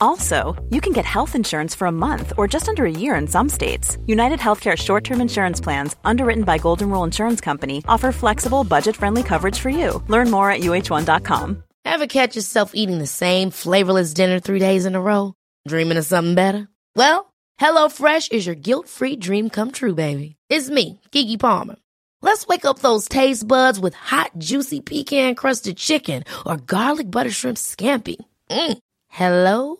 Also, you can get health insurance for a month or just under a year in some states. United Healthcare short term insurance plans, underwritten by Golden Rule Insurance Company, offer flexible, budget friendly coverage for you. Learn more at uh1.com. Ever catch yourself eating the same flavorless dinner three days in a row? Dreaming of something better? Well, HelloFresh is your guilt free dream come true, baby. It's me, Keke Palmer. Let's wake up those taste buds with hot, juicy pecan crusted chicken or garlic butter shrimp scampi. Mm. Hello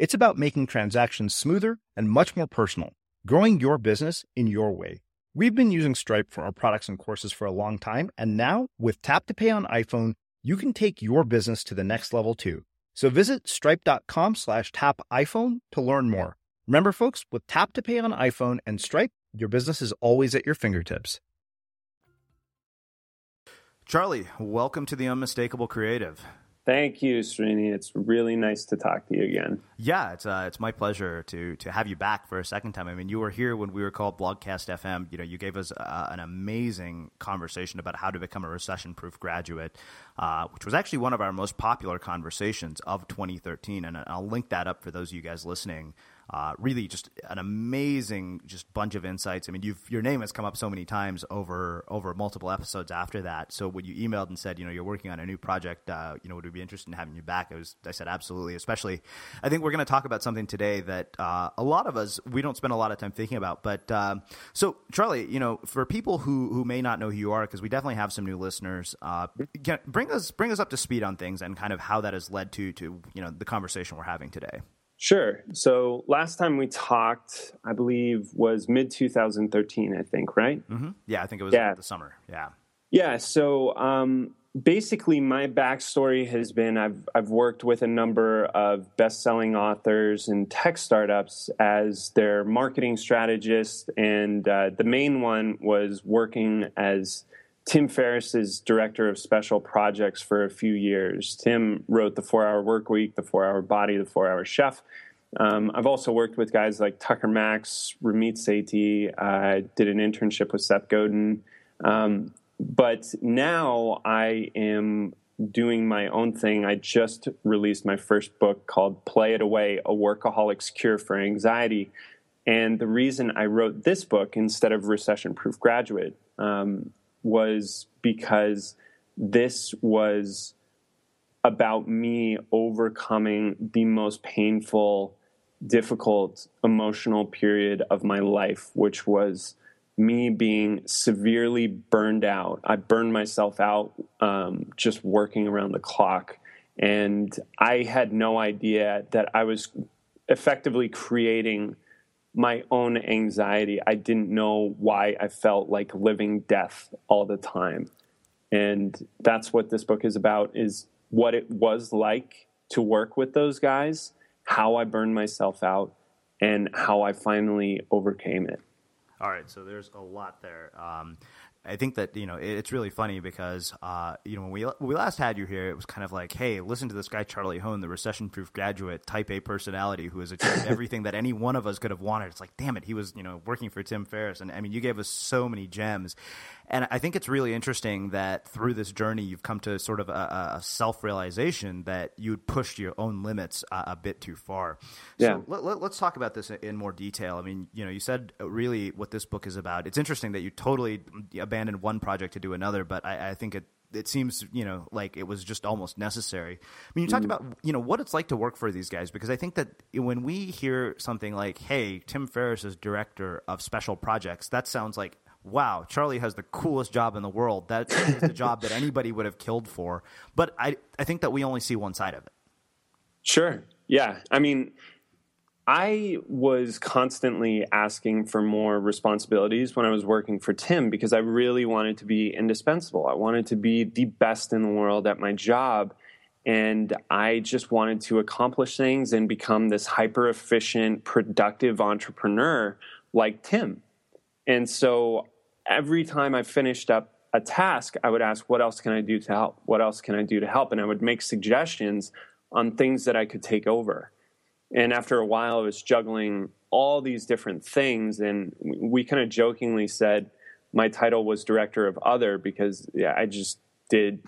It's about making transactions smoother and much more personal, growing your business in your way. We've been using Stripe for our products and courses for a long time, and now with Tap to Pay on iPhone, you can take your business to the next level too. So visit stripe.com slash tap iPhone to learn more. Remember, folks, with Tap to Pay on iPhone and Stripe, your business is always at your fingertips. Charlie, welcome to the Unmistakable Creative. Thank you, Srini. It's really nice to talk to you again. Yeah, it's uh, it's my pleasure to to have you back for a second time. I mean, you were here when we were called Blogcast FM. You know, you gave us uh, an amazing conversation about how to become a recession-proof graduate, uh, which was actually one of our most popular conversations of 2013. And I'll link that up for those of you guys listening. Uh, really, just an amazing, just bunch of insights. I mean, your name has come up so many times over over multiple episodes after that. So when you emailed and said, you know, you're working on a new project, uh, you know, would we be interested in having you back? I was, I said, absolutely. Especially, I think we're going to talk about something today that uh, a lot of us we don't spend a lot of time thinking about. But um, so, Charlie, you know, for people who who may not know who you are, because we definitely have some new listeners, uh, bring us bring us up to speed on things and kind of how that has led to to you know the conversation we're having today. Sure. So last time we talked, I believe, was mid 2013, I think, right? Mm-hmm. Yeah, I think it was yeah. the summer. Yeah. Yeah. So um, basically, my backstory has been I've, I've worked with a number of best selling authors and tech startups as their marketing strategist. And uh, the main one was working as Tim Ferriss is director of special projects for a few years. Tim wrote The Four Hour Work Week, The Four Hour Body, The Four Hour Chef. Um, I've also worked with guys like Tucker Max, Ramit Sethi. I did an internship with Seth Godin. Um, but now I am doing my own thing. I just released my first book called Play It Away A Workaholic's Cure for Anxiety. And the reason I wrote this book instead of Recession Proof Graduate um, was because this was about me overcoming the most painful, difficult emotional period of my life, which was me being severely burned out. I burned myself out um, just working around the clock. And I had no idea that I was effectively creating my own anxiety. I didn't know why I felt like living death all the time. And that's what this book is about is what it was like to work with those guys, how I burned myself out, and how I finally overcame it. All right, so there's a lot there. Um, I think that you know it's really funny because uh, you know when we when we last had you here, it was kind of like, hey, listen to this guy Charlie Hoehn, the recession-proof graduate, Type A personality who has achieved everything that any one of us could have wanted. It's like, damn it, he was you know working for Tim Ferriss, and I mean, you gave us so many gems, and I think it's really interesting that through this journey, you've come to sort of a, a self realization that you'd pushed your own limits a, a bit too far. Yeah. So let, us let, talk about this in more detail. I mean, you know, you said really what this book is about. It's interesting that you totally abandoned one project to do another, but I, I think it it seems you know like it was just almost necessary. I mean, you talked mm. about you know what it's like to work for these guys because I think that when we hear something like, "Hey, Tim Ferriss is director of special projects," that sounds like wow, Charlie has the coolest job in the world. That's the job that anybody would have killed for. But I, I think that we only see one side of it. Sure. Yeah. I mean, I was constantly asking for more responsibilities when I was working for Tim because I really wanted to be indispensable. I wanted to be the best in the world at my job. And I just wanted to accomplish things and become this hyper efficient, productive entrepreneur like Tim. And so every time I finished up a task, I would ask, What else can I do to help? What else can I do to help? And I would make suggestions on things that I could take over. And after a while, I was juggling all these different things. And we kind of jokingly said my title was Director of Other because yeah, I just did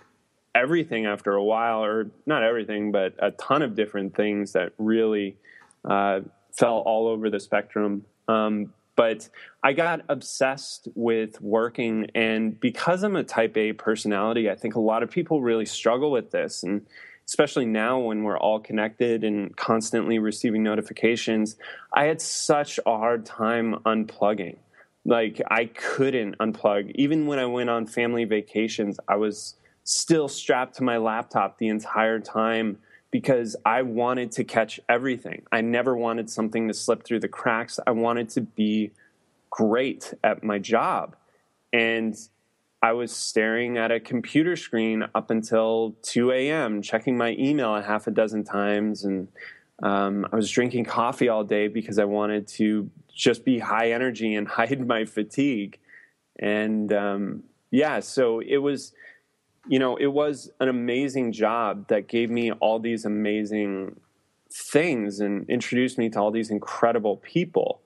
everything after a while, or not everything, but a ton of different things that really uh, fell all over the spectrum. Um, but I got obsessed with working. And because I'm a type A personality, I think a lot of people really struggle with this. And especially now when we're all connected and constantly receiving notifications, I had such a hard time unplugging. Like, I couldn't unplug. Even when I went on family vacations, I was still strapped to my laptop the entire time because I wanted to catch everything. I never wanted something to slip through the cracks. I wanted to be great at my job. And I was staring at a computer screen up until 2 a.m., checking my email a half a dozen times. And um, I was drinking coffee all day because I wanted to just be high energy and hide my fatigue. And um, yeah, so it was you know, it was an amazing job that gave me all these amazing things and introduced me to all these incredible people.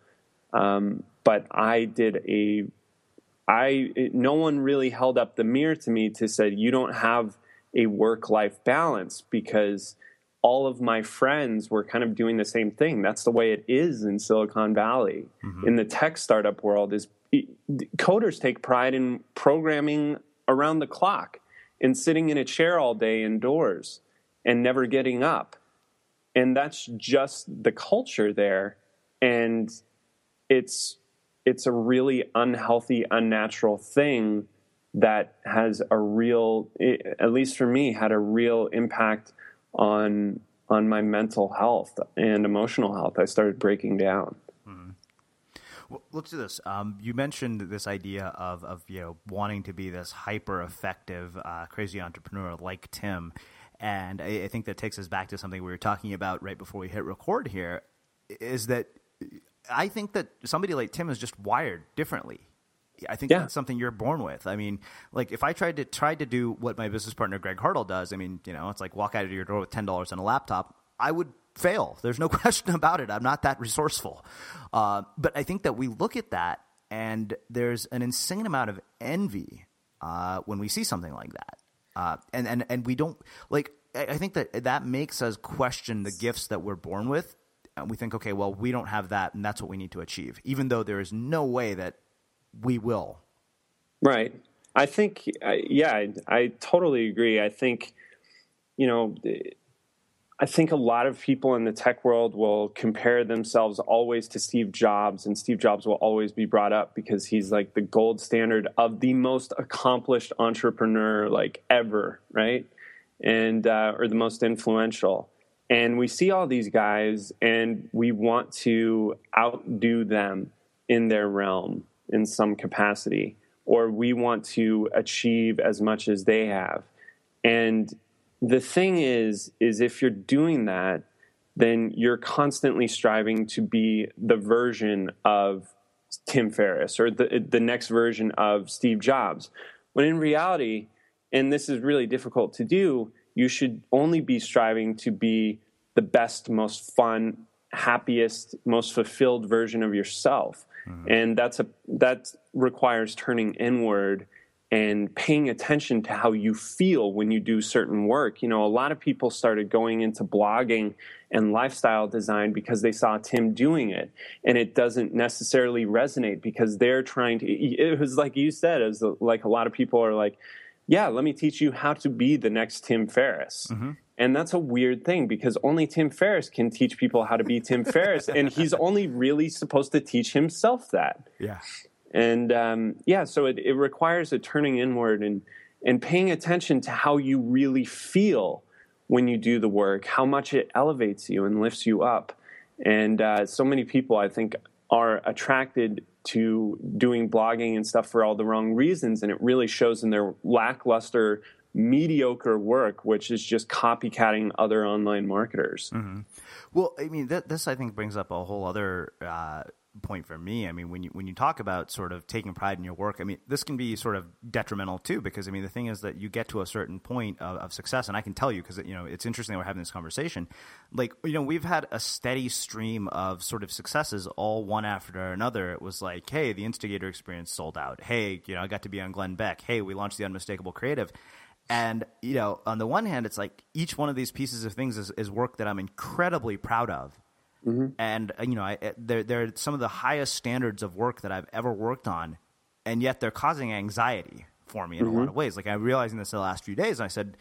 Um, but I did a, I no one really held up the mirror to me to say you don't have a work life balance because all of my friends were kind of doing the same thing. That's the way it is in Silicon Valley. Mm-hmm. In the tech startup world, is coders take pride in programming around the clock and sitting in a chair all day indoors and never getting up. And that's just the culture there. And it's it's a really unhealthy, unnatural thing that has a real at least for me had a real impact on on my mental health and emotional health. I started breaking down. Well, let's do this. Um, you mentioned this idea of, of you know wanting to be this hyper effective, uh, crazy entrepreneur like Tim, and I, I, think that takes us back to something we were talking about right before we hit record. Here is that I think that somebody like Tim is just wired differently. I think yeah. that's something you're born with. I mean, like if I tried to tried to do what my business partner Greg Hartle does, I mean, you know, it's like walk out of your door with ten dollars and a laptop. I would fail. There's no question about it. I'm not that resourceful. Uh, but I think that we look at that and there's an insane amount of envy uh, when we see something like that. Uh, and, and, and we don't like, I think that that makes us question the gifts that we're born with. And we think, okay, well, we don't have that, and that's what we need to achieve, even though there is no way that we will. Right. I think, yeah, I, I totally agree. I think, you know, I think a lot of people in the tech world will compare themselves always to Steve Jobs, and Steve Jobs will always be brought up because he's like the gold standard of the most accomplished entrepreneur like ever, right? And uh, or the most influential. And we see all these guys, and we want to outdo them in their realm in some capacity, or we want to achieve as much as they have. And the thing is, is if you're doing that, then you're constantly striving to be the version of Tim Ferriss or the the next version of Steve Jobs. When in reality, and this is really difficult to do, you should only be striving to be the best, most fun, happiest, most fulfilled version of yourself. Mm-hmm. And that's a that requires turning inward and paying attention to how you feel when you do certain work. You know, a lot of people started going into blogging and lifestyle design because they saw Tim doing it, and it doesn't necessarily resonate because they're trying to. It was like you said, it was like a lot of people are like, "Yeah, let me teach you how to be the next Tim Ferriss." Mm-hmm. And that's a weird thing because only Tim Ferriss can teach people how to be Tim Ferriss, and he's only really supposed to teach himself that. Yeah. And um, yeah, so it, it requires a turning inward and, and paying attention to how you really feel when you do the work, how much it elevates you and lifts you up. And uh, so many people, I think, are attracted to doing blogging and stuff for all the wrong reasons. And it really shows in their lackluster, mediocre work, which is just copycatting other online marketers. Mm-hmm. Well, I mean, th- this I think brings up a whole other uh, point for me. I mean, when you when you talk about sort of taking pride in your work, I mean, this can be sort of detrimental too, because I mean, the thing is that you get to a certain point of, of success, and I can tell you because you know it's interesting that we're having this conversation. Like, you know, we've had a steady stream of sort of successes, all one after another. It was like, hey, the Instigator experience sold out. Hey, you know, I got to be on Glenn Beck. Hey, we launched the Unmistakable Creative. And you know, on the one hand, it's like each one of these pieces of things is, is work that I'm incredibly proud of Mm-hmm. And uh, you know, I, uh, they're they're some of the highest standards of work that I've ever worked on, and yet they're causing anxiety for me in mm-hmm. a lot of ways. Like I'm realizing this the last few days, and I said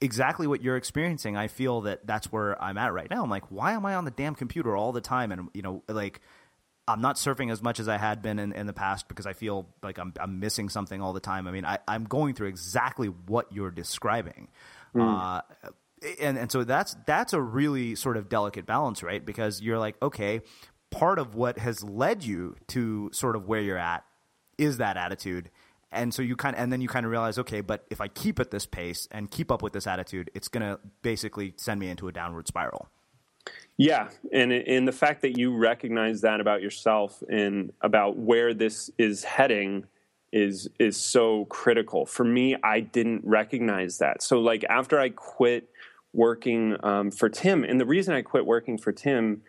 exactly what you're experiencing. I feel that that's where I'm at right now. I'm like, why am I on the damn computer all the time? And you know, like I'm not surfing as much as I had been in, in the past because I feel like I'm, I'm missing something all the time. I mean, I, am going through exactly what you're describing. Mm. Uh, and and so that's that's a really sort of delicate balance, right? Because you're like, okay, part of what has led you to sort of where you're at is that attitude. And so you kind of, and then you kind of realize, okay, but if I keep at this pace and keep up with this attitude, it's going to basically send me into a downward spiral. Yeah, and in the fact that you recognize that about yourself and about where this is heading is is so critical for me i didn't recognize that so like after i quit working um, for tim and the reason i quit working for tim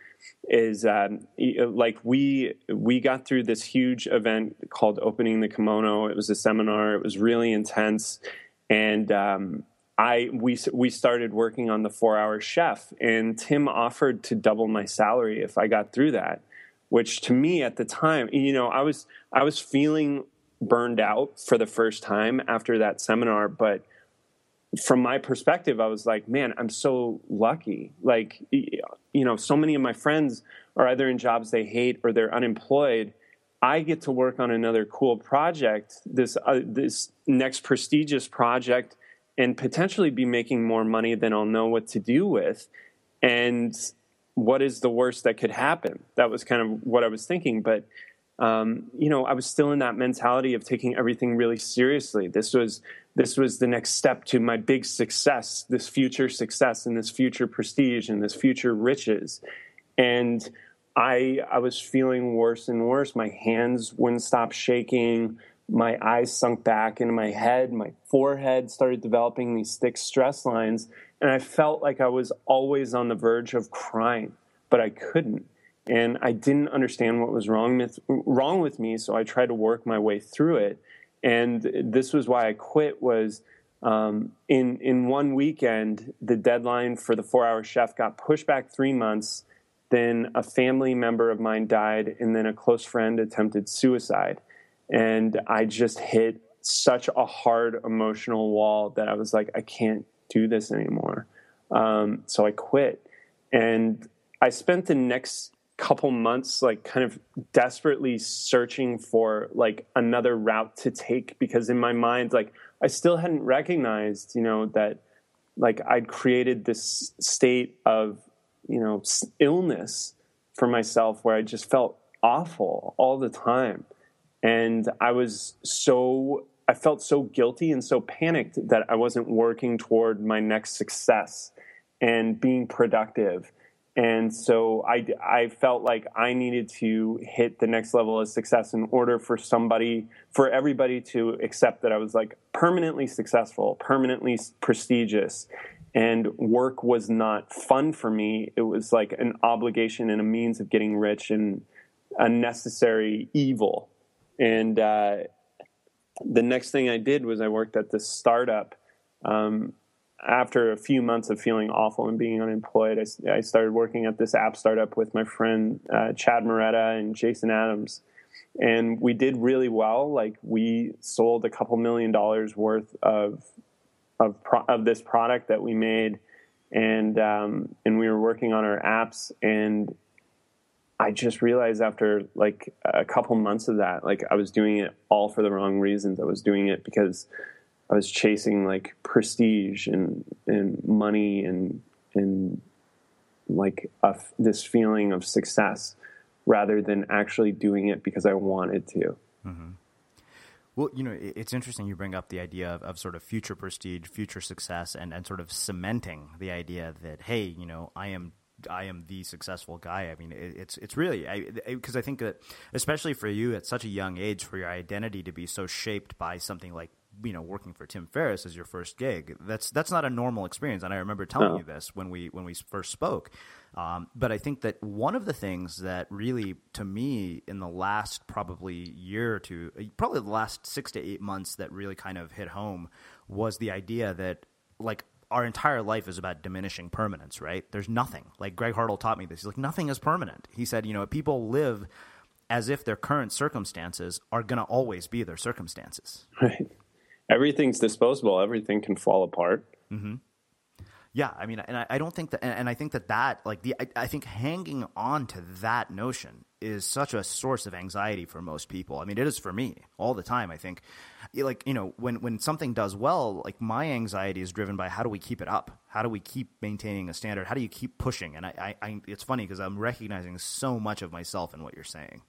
is um, like we we got through this huge event called opening the kimono it was a seminar it was really intense and um, I we we started working on the four hour chef, and Tim offered to double my salary if I got through that. Which to me at the time, you know, I was I was feeling burned out for the first time after that seminar, but from my perspective, I was like, man, I'm so lucky. Like, you know, so many of my friends are either in jobs they hate or they're unemployed. I get to work on another cool project, this uh, this next prestigious project and potentially be making more money than I'll know what to do with. And what is the worst that could happen? That was kind of what I was thinking. But, um, you know, I was still in that mentality of taking everything really seriously. This was this was the next step to my big success, this future success and this future prestige and this future riches. And I I was feeling worse and worse. My hands wouldn't stop shaking my eyes sunk back into my head. My forehead started developing these thick stress lines. And I felt like I was always on the verge of crying, but I couldn't. And I didn't understand what was wrong with, wrong with me. So I tried to work my way through it. And this was why I quit was um, in, in one weekend, the deadline for the four hour chef got pushed back three months. Then a family member of mine died, and then a close friend attempted suicide and I just hit such a hard emotional wall that I was like, I can't do this anymore. Um, so I quit, and I spent the next couple months like kind of desperately searching for like another route to take because in my mind like I still hadn't recognized you know that like I'd created this state of you know illness for myself where I just felt awful all the time and I was so I felt so guilty and so panicked that I wasn't working toward my next success and being productive. And so I, I felt like I needed to hit the next level of success in order for somebody, for everybody to accept that I was like permanently successful, permanently prestigious. And work was not fun for me. It was like an obligation and a means of getting rich and a necessary evil and uh, the next thing I did was I worked at this startup. Um, after a few months of feeling awful and being unemployed, I, I started working at this app startup with my friend uh, Chad Mureta and Jason Adams. And we did really well. Like we sold a couple million dollars worth of of, pro- of this product that we made, and um, and we were working on our apps. And I just realized after like a couple months of that, like I was doing it all for the wrong reasons. I was doing it because I was chasing like prestige and and money and and like a, this feeling of success rather than actually doing it because I wanted to. Mm-hmm. Well, you know, it's interesting you bring up the idea of, of, sort of future prestige, future success, and, and sort of cementing the idea that, hey, you know, I am I am the successful guy. I mean, it's it's really because I, I, think that especially for you at such a young age, for your identity to be so shaped by something like you know working for Tim Ferriss as your first gig. That's that's not a normal experience, and I remember telling no. you this when we when we first spoke. Um, but I think that one of the things that really, to me, in the last probably year or two, probably the last six to eight months, that really kind of hit home was the idea that like our entire life is about diminishing permanence, right? There's nothing. Like Greg Hartle taught me this. He's like, nothing is permanent. He said, you know, people live as if their current circumstances are going to always be their circumstances. Right. Everything's disposable. Everything can fall apart. Mm-hmm. Yeah, I mean, and I, I don't think that, and, and, I think that that, like the, I, I, think hanging on to that notion is such a source of anxiety for most people. I mean, it is for me all the time. I think, like you know, when when something does well, like my anxiety is driven by how do we keep it up? How do we keep maintaining a standard? How do you keep pushing? And I, I, I it's funny because I'm recognizing so much of myself in what you're saying.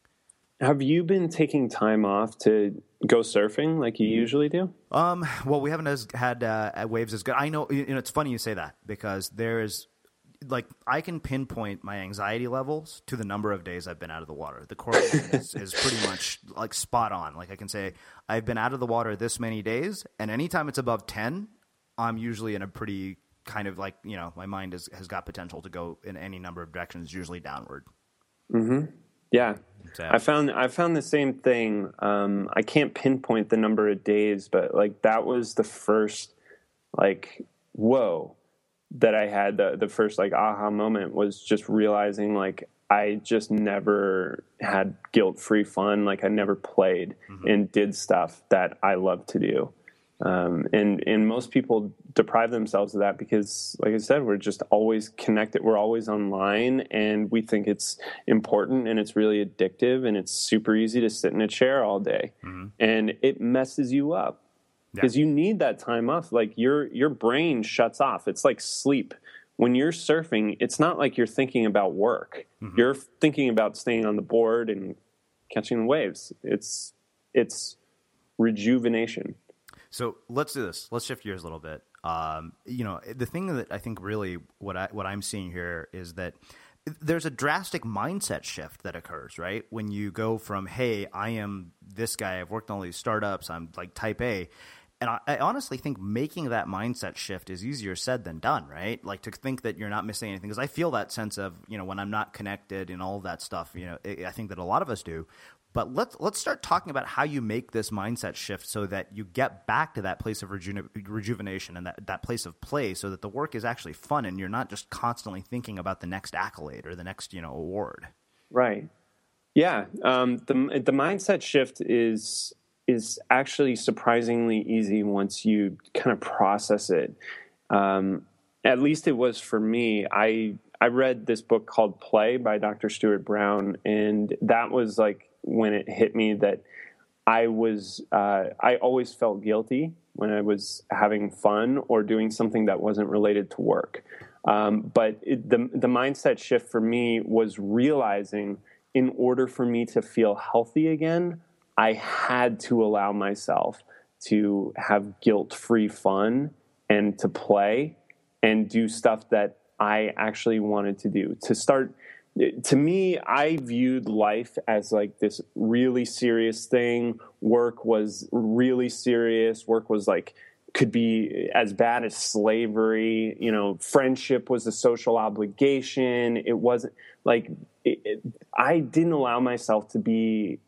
Have you been taking time off to go surfing like you usually do? Um, well, we haven't as, had uh, waves as good. I know, you know, it's funny you say that because there is like I can pinpoint my anxiety levels to the number of days I've been out of the water. The correlation is, is pretty much like spot on. Like I can say I've been out of the water this many days, and anytime it's above ten, I'm usually in a pretty kind of like you know my mind has has got potential to go in any number of directions, usually downward. Mm-hmm. Yeah, I found I found the same thing. Um, I can't pinpoint the number of days, but like that was the first like whoa that I had the the first like aha moment was just realizing like I just never had guilt free fun. Like I never played mm-hmm. and did stuff that I love to do. Um, and and most people deprive themselves of that because, like I said, we're just always connected. We're always online, and we think it's important and it's really addictive, and it's super easy to sit in a chair all day, mm-hmm. and it messes you up because yeah. you need that time off. Like your your brain shuts off. It's like sleep. When you're surfing, it's not like you're thinking about work. Mm-hmm. You're thinking about staying on the board and catching the waves. It's it's rejuvenation. So let's do this. Let's shift gears a little bit. Um, you know, the thing that I think really what I what I'm seeing here is that there's a drastic mindset shift that occurs, right? When you go from, hey, I am this guy, I've worked on all these startups, I'm like type A. And I, I, honestly think making that mindset shift is easier said than done, right? Like to think that you're not missing anything. Because I feel that sense of, you know, when I'm not connected and all that stuff, you know, I think that a lot of us do. But let's let's start talking about how you make this mindset shift so that you get back to that place of reju- rejuvenation and that, that place of play, so that the work is actually fun and you're not just constantly thinking about the next accolade or the next you know award. Right. Yeah. Um, the the mindset shift is is actually surprisingly easy once you kind of process it. Um, at least it was for me. I I read this book called Play by Dr. Stuart Brown, and that was like when it hit me that I was uh, I always felt guilty when I was having fun or doing something that wasn't related to work. Um, but it, the the mindset shift for me was realizing in order for me to feel healthy again, I had to allow myself to have guilt free fun and to play and do stuff that I actually wanted to do. To start to me, I viewed life as like this really serious thing. Work was really serious. Work was like could be as bad as slavery. You know, friendship was a social obligation. It wasn't like it, it, I didn't allow myself to be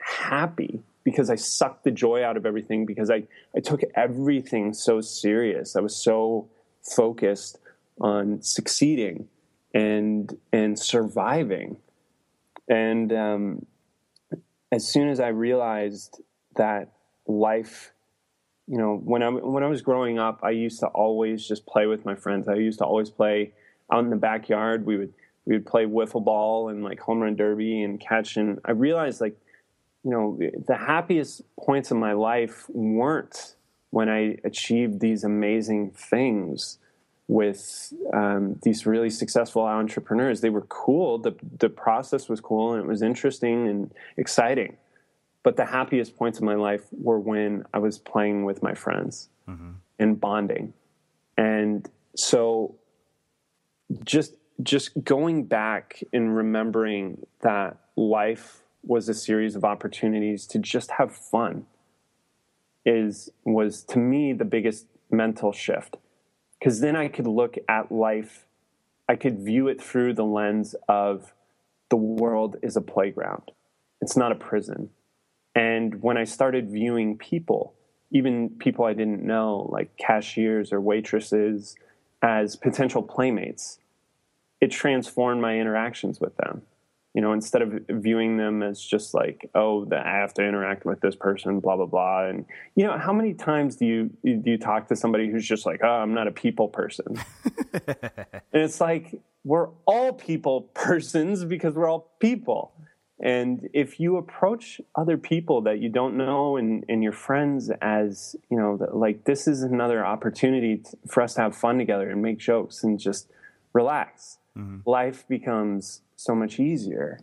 happy because I sucked the joy out of everything because I, I took everything so serious. I was so focused on succeeding and and surviving. And um, as soon as I realized that life, you know, when I when I was growing up, I used to always just play with my friends. I used to always play out in the backyard. We would we would play wiffle ball and like home run derby and catch. And I realized like, you know, the happiest points of my life weren't when I achieved these amazing things with um, these really successful entrepreneurs. They were cool. The, the process was cool and it was interesting and exciting. But the happiest points of my life were when I was playing with my friends mm-hmm. and bonding. And so just just going back and remembering that life was a series of opportunities to just have fun is was to me the biggest mental shift because then I could look at life, I could view it through the lens of the world is a playground, it's not a prison. And when I started viewing people, even people I didn't know, like cashiers or waitresses, as potential playmates, it transformed my interactions with them you know, instead of viewing them as just like, oh, the, I have to interact with this person, blah blah blah. And you know, how many times do you do you talk to somebody who's just like, oh, I'm not a people person, and it's like we're all people persons because we're all people. And if you approach other people that you don't know and, and your friends as, you know, like this is another opportunity for us to have fun together and make jokes and just relax, mm-hmm. life becomes so much easier.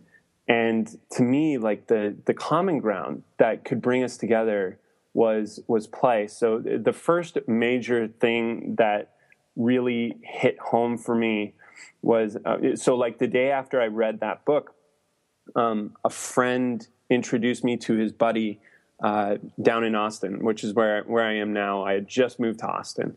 And to me, like the the common ground that could bring us together was was play. So the first major thing that really hit home for me was uh, so like the day after I read that book, um, a friend introduced me to his buddy uh, down in Austin, which is where where I am now. I had just moved to Austin,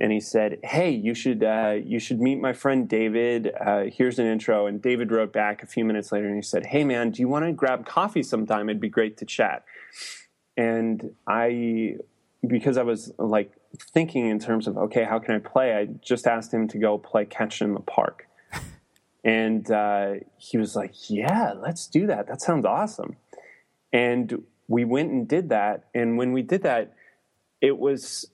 and he said, "Hey, you should uh, you should meet my friend David. Uh, here's an intro." And David wrote back a few minutes later, and he said, "Hey, man, do you want to grab coffee sometime? It'd be great to chat." And I, because I was like thinking in terms of, okay, how can I play? I just asked him to go play catch in the park. And uh, he was like, yeah, let's do that. That sounds awesome. And we went and did that. And when we did that, it was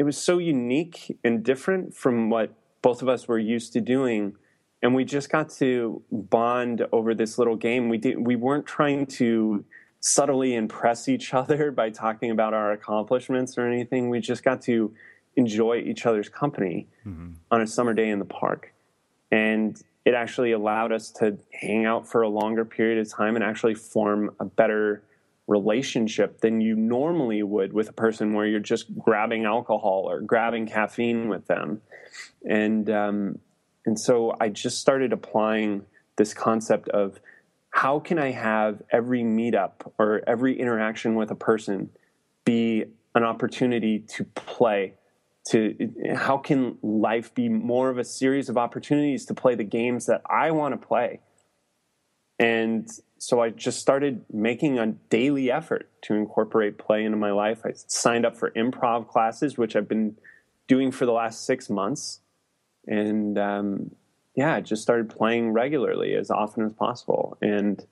it was so unique and different from what both of us were used to doing and we just got to bond over this little game we did we weren't trying to subtly impress each other by talking about our accomplishments or anything. We just got to enjoy each other's company mm-hmm. on a summer day in the park. And it actually allowed us to hang out for a longer period of time and actually form a better relationship than you normally would with a person where you're just grabbing alcohol or grabbing caffeine with them. And, um, and so I just started applying this concept of how can I have every meetup or every interaction with a person be an opportunity to play? To how can life be more of a series of opportunities to play the games that I want to play? And so I just started making a daily effort to incorporate play into my life. I signed up for improv classes, which I've been doing for the last six months, and um, yeah, I just started playing regularly as often as possible. And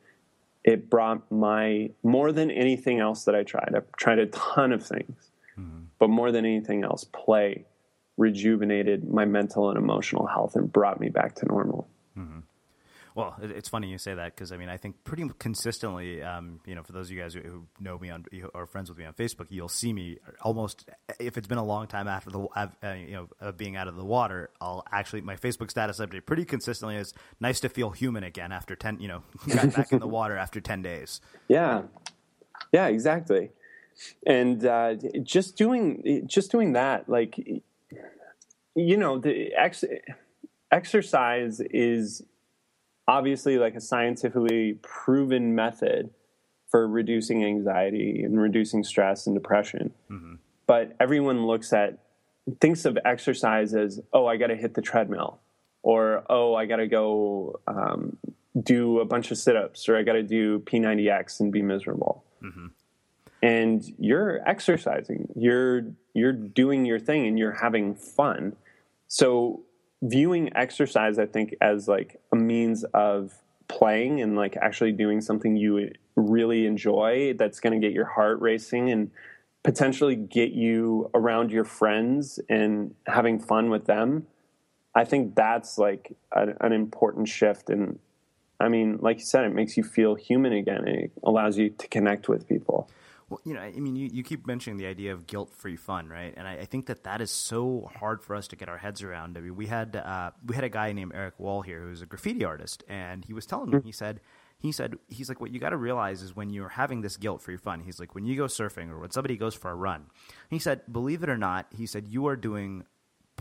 it brought my, more than anything else that I tried, I tried a ton of things, mm-hmm. but more than anything else, play rejuvenated my mental and emotional health and brought me back to normal. Mm-hmm. Well, it's funny you say that because I mean I think pretty consistently, um, you know, for those of you guys who know me on or friends with me on Facebook, you'll see me almost if it's been a long time after the uh, you know uh, being out of the water, I'll actually my Facebook status update pretty consistently is nice to feel human again after ten, you know, got back in the water after ten days. Yeah, yeah, exactly, and uh, just doing just doing that, like you know, the ex- exercise is obviously like a scientifically proven method for reducing anxiety and reducing stress and depression. Mm-hmm. But everyone looks at thinks of exercise as oh I got to hit the treadmill or oh I got to go um, do a bunch of sit-ups or I got to do P90X and be miserable. Mm-hmm. And you're exercising, you're you're doing your thing and you're having fun. So viewing exercise, I think, as like a means of playing and like actually doing something you really enjoy that's going to get your heart racing and potentially get you around your friends and having fun with them. I think that's like a, an important shift. And I mean, like you said, it makes you feel human again. It allows you to connect with people. Well, you know, I mean, you, you keep mentioning the idea of guilt free fun, right? And I, I, think that that is so hard for us to get our heads around. I mean, we had uh, we had a guy named Erik Wahl here who's a graffiti artist, and he was telling me, he said, he said, he's like, what you got to realize is when you're having this guilt free fun, he's like, when you go surfing or when somebody goes for a run, he said, believe it or not, he said, you are doing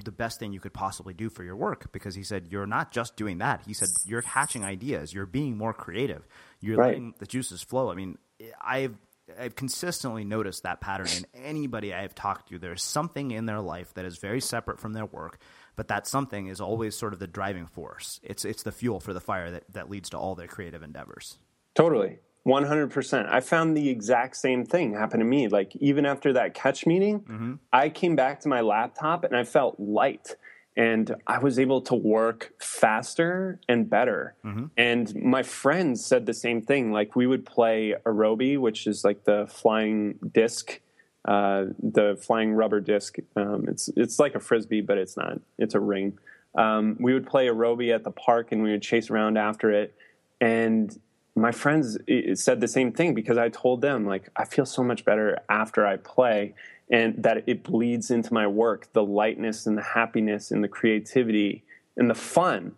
the best thing you could possibly do for your work because he said you're not just doing that. He said you're hatching ideas, you're being more creative, you're right. letting the juices flow. I mean, I've I've consistently noticed that pattern in anybody I have talked to. There's something in their life that is very separate from their work, but that something is always sort of the driving force. It's it's the fuel for the fire that, that leads to all their creative endeavors. Totally. 100%. I found the exact same thing happen to me. Like, even after that catch meeting, mm-hmm. I came back to my laptop and I felt light and I was able to work faster and better. Mm-hmm. And my friends said the same thing. Like we would play aerobie, which is like the flying disc, uh, the flying rubber disc. Um, it's it's like a frisbee, but it's not. It's a ring. Um, we would play aerobie at the park, and we would chase around after it. And my friends said the same thing because I told them like I feel so much better after I play and that it bleeds into my work the lightness and the happiness and the creativity and the fun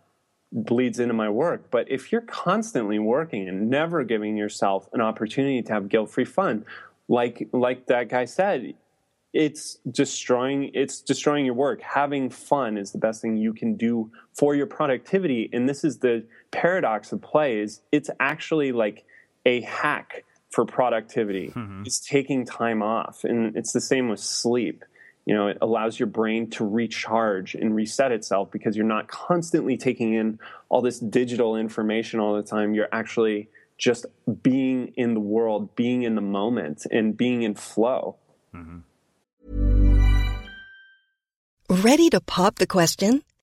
bleeds into my work. But if you're constantly working and never giving yourself an opportunity to have guilt-free fun like like that guy said it's destroying it's destroying your work. Having fun is the best thing you can do for your productivity. And this is the paradox of play is it's actually like a hack for productivity mm-hmm. it's taking time off and it's the same with sleep you know it allows your brain to recharge and reset itself because you're not constantly taking in all this digital information all the time you're actually just being in the world being in the moment and being in flow mm-hmm. Ready to pop the question?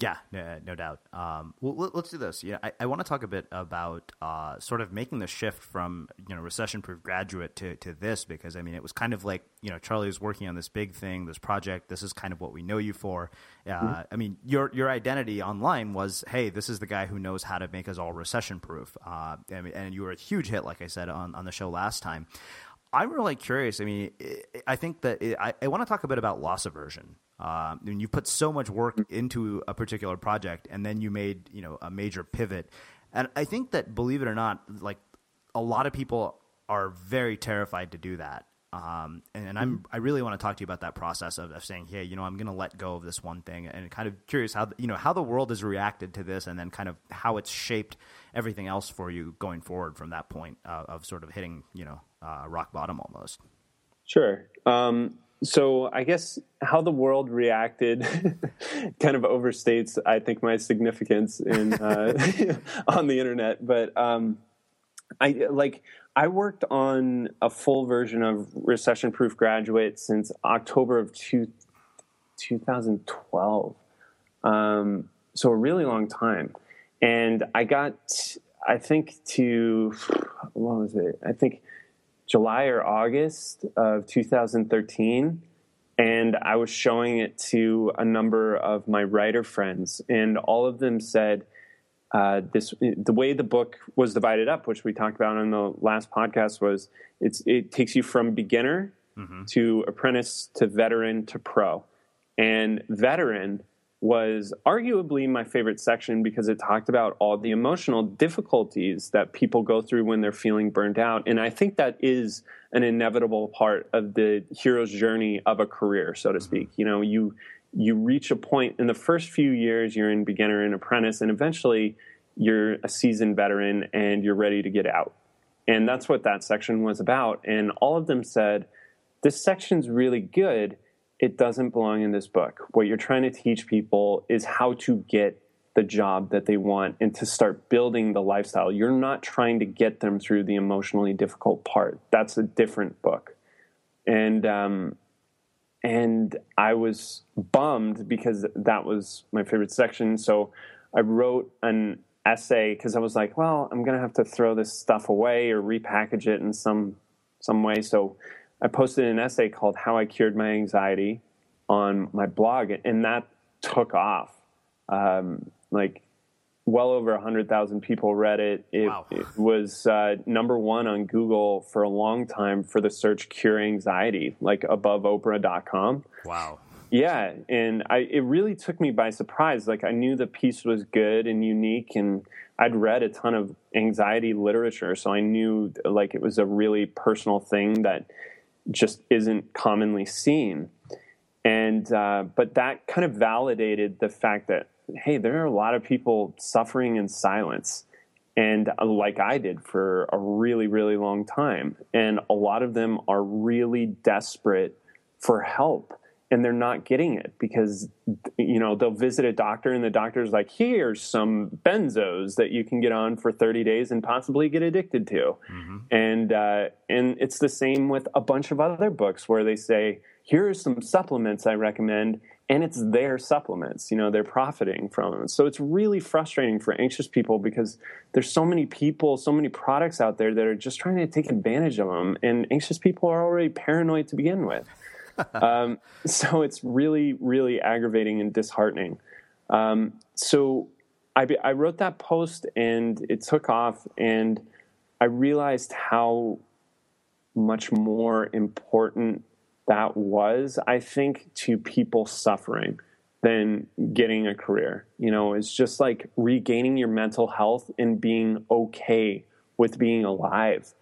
Yeah, no, no doubt. Um, well, let's do this. Yeah, I, I want to talk a bit about uh, sort of making the shift from you know recession-proof graduate to, to this because I mean it was kind of like you know Charlie was working on this big thing, this project. This is kind of what we know you for. Uh, mm-hmm. I mean your your identity online was hey, this is the guy who knows how to make us all recession-proof. Uh, and, and you were a huge hit, like I said on on the show last time. I'm really curious. I mean, I think that it, I, I want to talk a bit about loss aversion uh, and you put so much work into a particular project, and then you made you know a major pivot. And I think that, believe it or not, like a lot of people are very terrified to do that. Um, and, and, I'm I really want to talk to you about that process of, of saying, hey, you know, I'm going to let go of this one thing, and kind of curious how you know how the world has reacted to this, and then kind of how it's shaped everything else for you going forward from that point uh, of sort of hitting you know uh, rock bottom almost. Sure. Um, so I guess how the world reacted kind of overstates, I think, my significance in uh, on the internet. But um, I like I worked on a full version of Recession Proof Graduate since October of two, 2012. Um, so a really long time. And I got, I think, to, what was it? I think July or August of 2013. And I was showing it to a number of my writer friends, and all of them said, uh, this the way the book was divided up, which we talked about on the last podcast, was it's it takes you from beginner mm-hmm. to apprentice to veteran to pro, and veteran was arguably my favorite section because it talked about all the emotional difficulties that people go through when they're feeling burned out, and I think that is an inevitable part of the hero's journey of a career, so to mm-hmm. speak. You know, you you reach a point in the first few years you're in beginner and apprentice and eventually you're a seasoned veteran and you're ready to get out and that's what that section was about and all of them said this section's really good it doesn't belong in this book what you're trying to teach people is how to get the job that they want and to start building the lifestyle you're not trying to get them through the emotionally difficult part that's a different book and um, and I was bummed because that was my favorite section. So I wrote an essay because I was like, well, I'm gonna have to throw this stuff away or repackage it in some some way. So I posted an essay called "How I Cured My Anxiety" on my blog, and that took off. Um, like well over 100,000 people read it. It, wow. it was uh, number one on Google for a long time for the search cure anxiety, like above Oprah.com. Wow. Yeah, and I, it really took me by surprise. Like I knew the piece was good and unique, and I'd read a ton of anxiety literature, so I knew like it was a really personal thing that just isn't commonly seen. And uh, but that kind of validated the fact that hey, there are a lot of people suffering in silence. And uh, like I did for a really, really long time. And a lot of them are really desperate for help and they're not getting it because you know they'll visit a doctor and the doctor's like here's some benzos that you can get on for 30 days and possibly get addicted to. Mm-hmm. and uh, and it's the same with a bunch of other books where they say here are some supplements i recommend and it's their supplements you know they're profiting from them. So it's really frustrating for anxious people because there's so many people so many products out there that are just trying to take advantage of them and anxious people are already paranoid to begin with um, so it's really really aggravating and disheartening um, so I, I wrote that post and it took off and i realized how much more important that was, I think, to people suffering than getting a career. You know, it's just like regaining your mental health and being okay with being alive.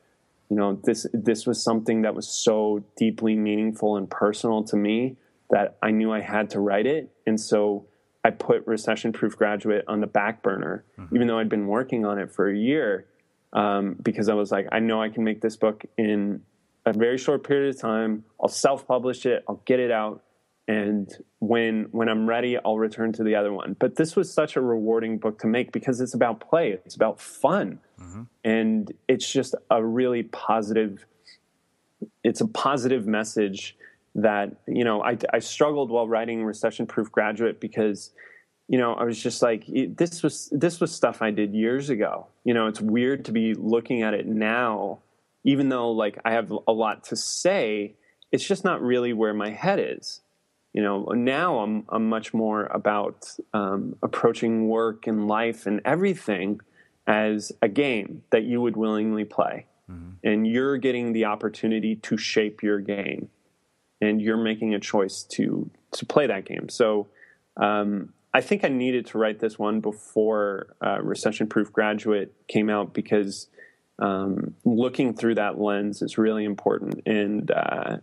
You know, this this was something that was so deeply meaningful and personal to me that I knew I had to write it. And so I put Recession Proof Graduate on the back burner, mm-hmm. even though I'd been working on it for a year, um, because I was like, I know I can make this book in a very short period of time. I'll self-publish it. I'll get it out, and when when I'm ready, I'll return to the other one. But this was such a rewarding book to make because it's about play. It's about fun, mm-hmm. and it's just a really positive. It's a positive message that you know I, I struggled while writing recession proof graduate because you know i was just like this was this was stuff i did years ago you know it's weird to be looking at it now even though like I have a lot to say, it's just not really where my head is. You know, now I'm I'm much more about um, approaching work and life and everything as a game that you would willingly play, mm-hmm. and you're getting the opportunity to shape your game, and you're making a choice to to play that game. So. Um, I think I needed to write this one before uh, Recession Proof Graduate came out because um, looking through that lens is really important. And uh,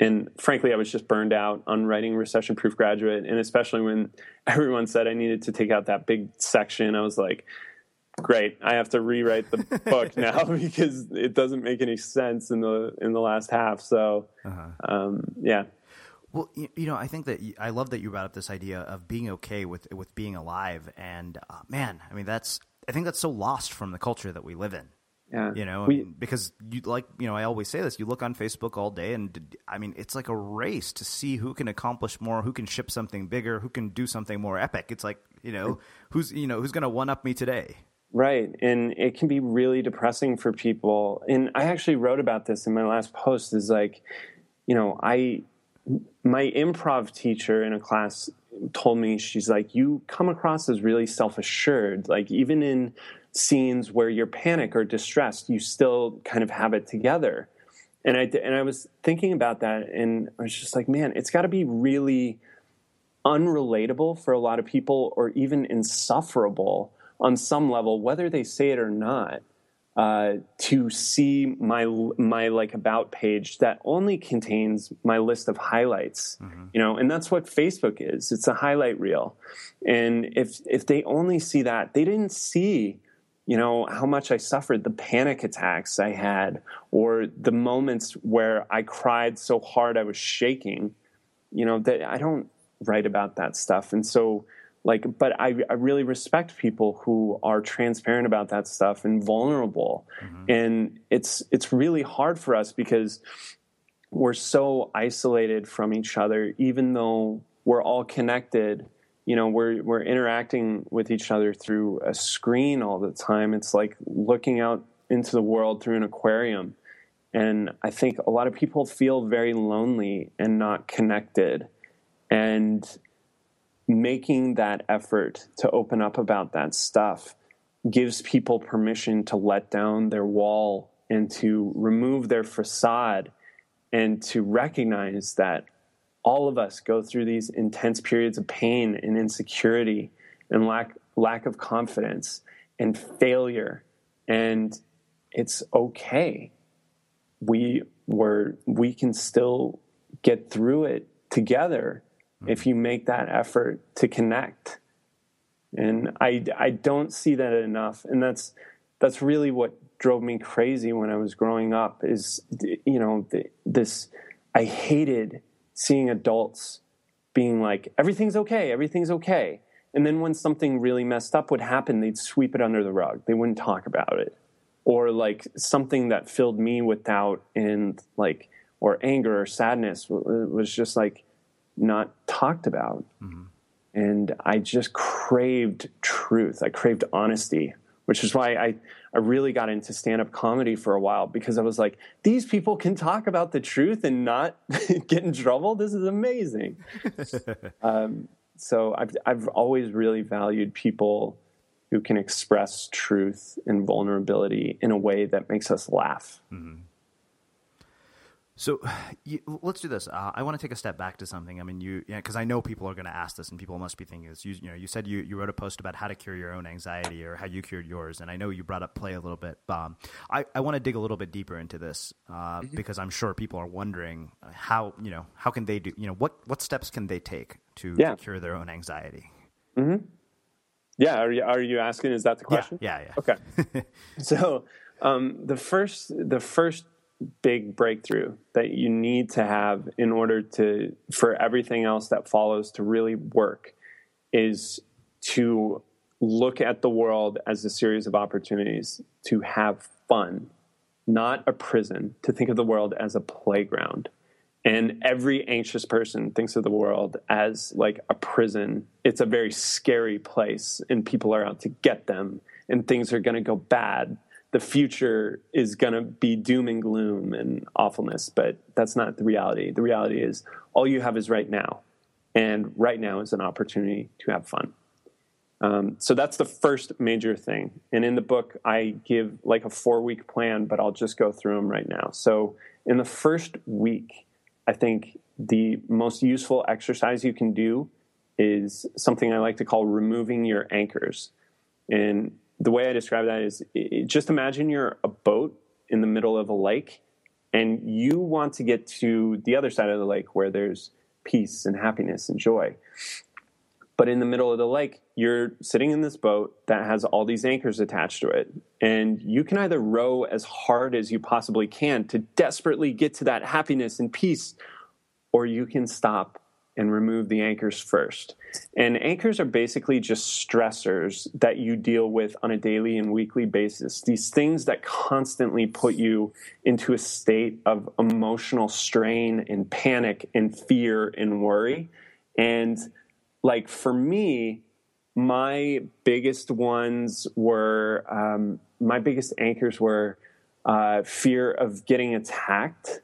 and frankly, I was just burned out on writing recession proof graduate, and especially when everyone said I needed to take out that big section, I was like, great i have to rewrite the book now because it doesn't make any sense in the in the last half. So uh-huh. um, yeah. Well you, you, know i think that you, i love that you brought up this idea of being okay with with being alive. And uh, man i mean that's i think that's so lost from the culture that we live in Yeah. You know, we, I mean, because you like, you know, I always say this, you look on Facebook all day and I mean, it's like a race to see who can accomplish more, who can ship something bigger, who can do something more epic. It's like, you know, who's, you know, who's going to one up me today? Right. And it can be really depressing for people. And I actually wrote about this in my last post is like, you know, I, my improv teacher in a class told me, she's like, you come across as really self assured. Like, even in, scenes where you're panic or distressed, you still kind of have it together. And I and I was thinking about that, and I was just like, man, it's got to be really unrelatable for a lot of people, or even insufferable on some level, whether they say it or not. Uh, to see my my like about page that only contains my list of highlights, mm-hmm. you know, and that's what Facebook is. It's a highlight reel, and if if they only see that, they didn't see you know, how much I suffered, the panic attacks I had, or the moments where I cried so hard I was shaking, you know, that I don't write about that stuff. And so, like, but I, I really respect people who are transparent about that stuff and vulnerable. Mm-hmm. And it's, it's really hard for us because we're so isolated from each other, even though we're all connected you know we're we're interacting with each other through a screen all the time. It's like looking out into the world through an aquarium. And i think a lot of people feel very lonely and not connected and making that effort to open up about that stuff gives people permission to let down their wall and to remove their facade and to recognize that all of us go through these intense periods of pain and insecurity and lack lack of confidence and failure. And it's okay. We were we can still get through it together mm-hmm. if you make that effort to connect. And i i don't see that enough. And that's that's really what drove me crazy when i was growing up is you know this i hated seeing adults being like, everything's okay, everything's okay. And then when something really messed up would happen, they'd sweep it under the rug. They wouldn't talk about it. Or like something that filled me with doubt and like, or anger or sadness was just like not talked about. Mm-hmm. And I just craved truth. I craved honesty which is why I, I really got into stand up comedy for a while because I was like, these people can talk about the truth and not get in trouble. This is amazing. um, so I've, I've always really valued people who can express truth and vulnerability in a way that makes us laugh. Mm-hmm. So you, let's do this. Uh, I want to take a step back to something. I mean, you because yeah, I know people are going to ask this, and people must be thinking this. You, you, know, you said you, you wrote a post about how to cure your own anxiety or how you cured yours, and I know you brought up play a little bit. Um, I, I want to dig a little bit deeper into this uh, mm-hmm. because I'm sure people are wondering how you know how can they do you know what what steps can they take to, yeah. to cure their own anxiety. Mm-hmm. Yeah, are you are you asking? Is that the question? Yeah, yeah. yeah. Okay. so um, the first the first big breakthrough that you need to have in order to for everything else that follows to really work is to look at the world as a series of opportunities to have fun not a prison to think of the world as a playground. And every anxious person thinks of the world as like a prison. It's a very scary place and people are out to get them and things are going to go bad the future is going to be doom and gloom and awfulness, but that's not the reality. The reality is all you have is right now, and right now is an opportunity to have fun. Um, so that's the first major thing. And in the book, I give like a four week plan, but I'll just go through them right now. So in the first week, I think the most useful exercise you can do is something I like to call removing your anchors. And the way I describe that is it, just imagine you're a boat in the middle of a lake and you want to get to the other side of the lake where there's peace and happiness and joy. But in the middle of the lake, you're sitting in this boat that has all these anchors attached to it. And you can either row as hard as you possibly can to desperately get to that happiness and peace, or you can stop and remove the anchors first. And anchors are basically just stressors that you deal with on a daily and weekly basis. These things that constantly put you into a state of emotional strain and panic and fear and worry. And like for me, my biggest ones were um, my biggest anchors were uh, fear of getting attacked.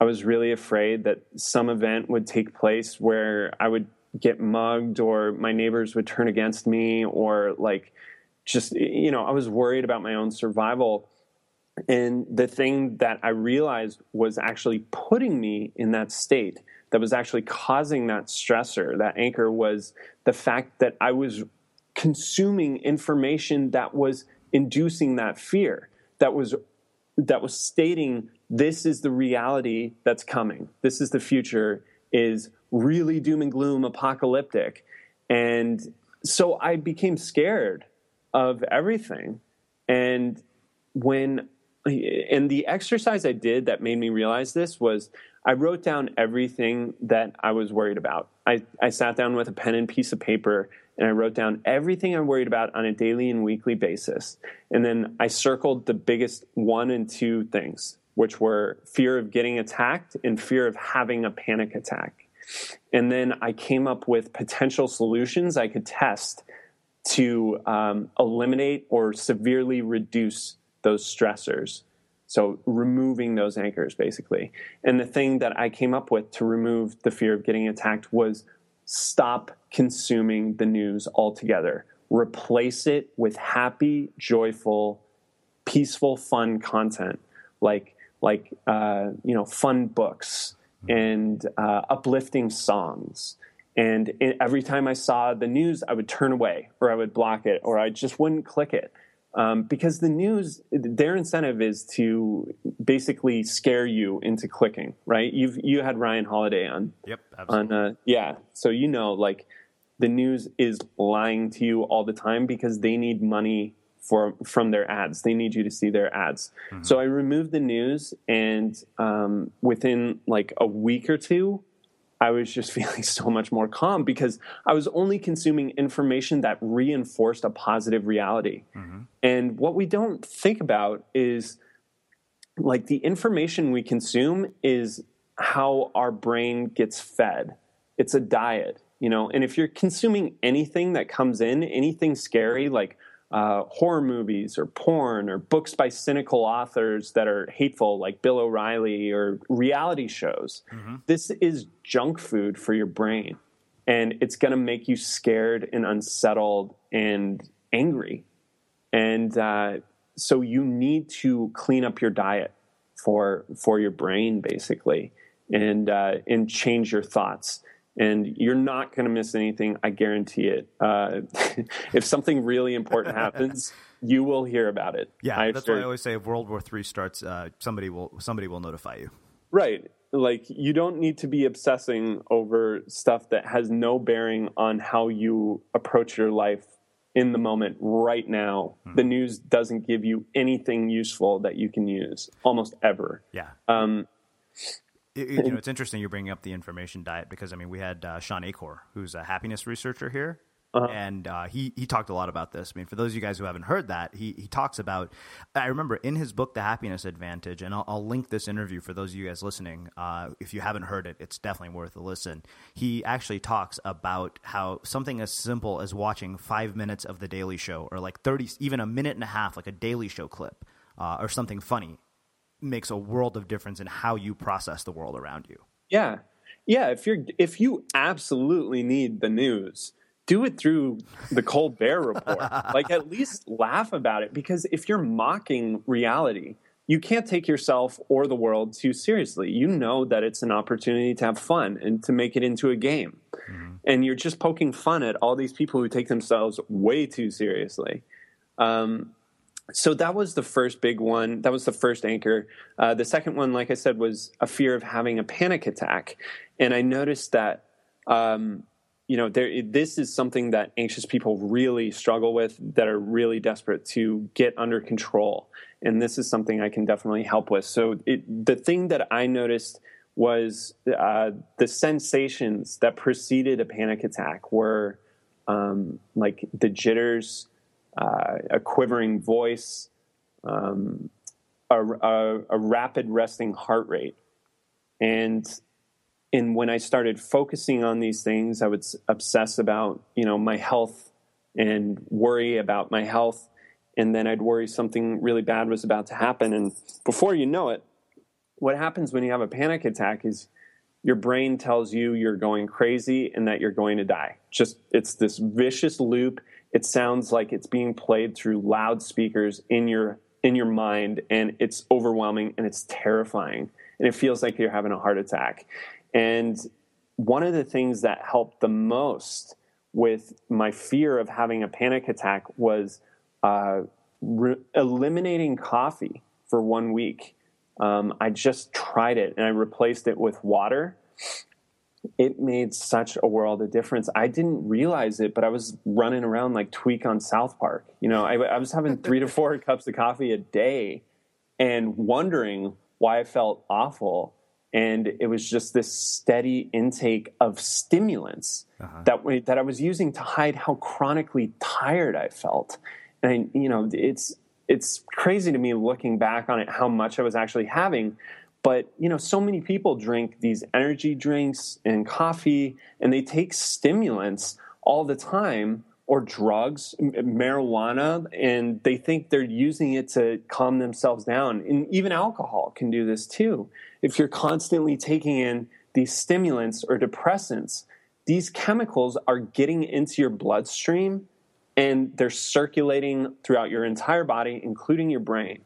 I was really afraid that some event would take place where I would get mugged or my neighbors would turn against me or like just you know I was worried about my own survival. And the thing that I realized was actually putting me in that state that was actually causing that stressor, that anchor was the fact that I was consuming information that was inducing that fear, that was that was stating this is the reality that's coming. This is the future is really doom and gloom apocalyptic. And so I became scared of everything. And when and the exercise I did that made me realize this was I wrote down everything that I was worried about. I, I sat down with a pen and piece of paper and I wrote down everything I'm worried about on a daily and weekly basis. And then I circled the biggest one and two things, which were fear of getting attacked and fear of having a panic attack. And then I came up with potential solutions I could test to um, eliminate or severely reduce those stressors. So, removing those anchors, basically. And the thing that I came up with to remove the fear of getting attacked was stop consuming the news altogether. Replace it with happy, joyful, peaceful, fun content like like uh, you know fun books and uh, uplifting songs. And every time I saw the news, I would turn away or I would block it or I just wouldn't click it um, because the news, their incentive is to basically scare you into clicking, right? You've you had Ryan Holiday on. Yep, absolutely. On uh, yeah, so you know, like the news is lying to you all the time because they need money for from their ads. They need you to see their ads. Mm-hmm. So I removed the news, and um, within like a week or two, I was just feeling so much more calm because I was only consuming information that reinforced a positive reality. Mm-hmm. And what we don't think about is like the information we consume is how our brain gets fed. It's a diet, you know. And if you're consuming anything that comes in, anything scary like uh, horror movies or porn or books by cynical authors that are hateful, like Bill O'Reilly, or reality shows. Mm-hmm. This is junk food for your brain. And it's going to make you scared and unsettled and angry. And uh, so you need to clean up your diet for for your brain, basically, and uh, and change your thoughts and you're not going to miss anything. I guarantee it. Uh, if something really important happens, you will hear about it. Yeah, I that's why I always say if World War III starts, uh, somebody will somebody will notify you. Right. Like you don't need to be obsessing over stuff that has no bearing on how you approach your life in the moment right now. Hmm. The news doesn't give you anything useful that you can use almost ever. Yeah. Um, it, you know, it's interesting you're bringing up the information diet because I mean, we had uh, Shawn Achor, who's a happiness researcher here, uh-huh. and uh, he he talked a lot about this. I mean, for those of you guys who haven't heard that, he he talks about. I remember in his book, The Happiness Advantage, and I'll, I'll link this interview for those of you guys listening. Uh, if you haven't heard it, it's definitely worth a listen. He actually talks about how something as simple as watching five minutes of the Daily Show, or like thirty, even a minute and a half, like a Daily Show clip, uh, or something funny, makes a world of difference in how you process the world around you. Yeah. Yeah, if you're if you absolutely need the news, do it through the Colbert report. like at least laugh about it because if you're mocking reality, you can't take yourself or the world too seriously. You know that it's an opportunity to have fun and to make it into a game. Mm-hmm. And you're just poking fun at all these people who take themselves way too seriously. Um, so that was the first big one. That was the first anchor. Uh, the second one, like I said, was a fear of having a panic attack. And I noticed that, um, you know, there, this is something that anxious people really struggle with, that are really desperate to get under control. And this is something I can definitely help with. So it, the thing that I noticed was uh, the sensations that preceded a panic attack were um, like the jitters, uh, a quivering voice, um, a, a, a, rapid resting heart rate. And, and when I started focusing on these things, I would obsess about, you know, my health and worry about my health. And then I'd worry something really bad was about to happen. And before you know it, what happens when you have a panic attack is your brain tells you you're going crazy and that you're going to die. Just it's this vicious loop. It sounds like it's being played through loudspeakers in your in your mind and it's overwhelming and it's terrifying and it feels like you're having a heart attack. And one of the things that helped the most with my fear of having a panic attack was uh, re- eliminating coffee for one week um, I just tried it and I replaced it with water. It made such a world of difference. I didn't realize it, but I was running around like Tweek on South Park. You know, I, I was having three to four cups of coffee a day and wondering why I felt awful. And it was just this steady intake of stimulants uh-huh. that that I was using to hide how chronically tired I felt. And I, you know, it's it's crazy to me looking back on it how much I was actually having. But you know, so many people drink these energy drinks and coffee, and they take stimulants all the time or drugs, marijuana, and they think they're using it to calm themselves down. And even alcohol can do this too. If you're constantly taking in these stimulants or depressants, these chemicals are getting into your bloodstream and they're circulating throughout your entire body, including your brain.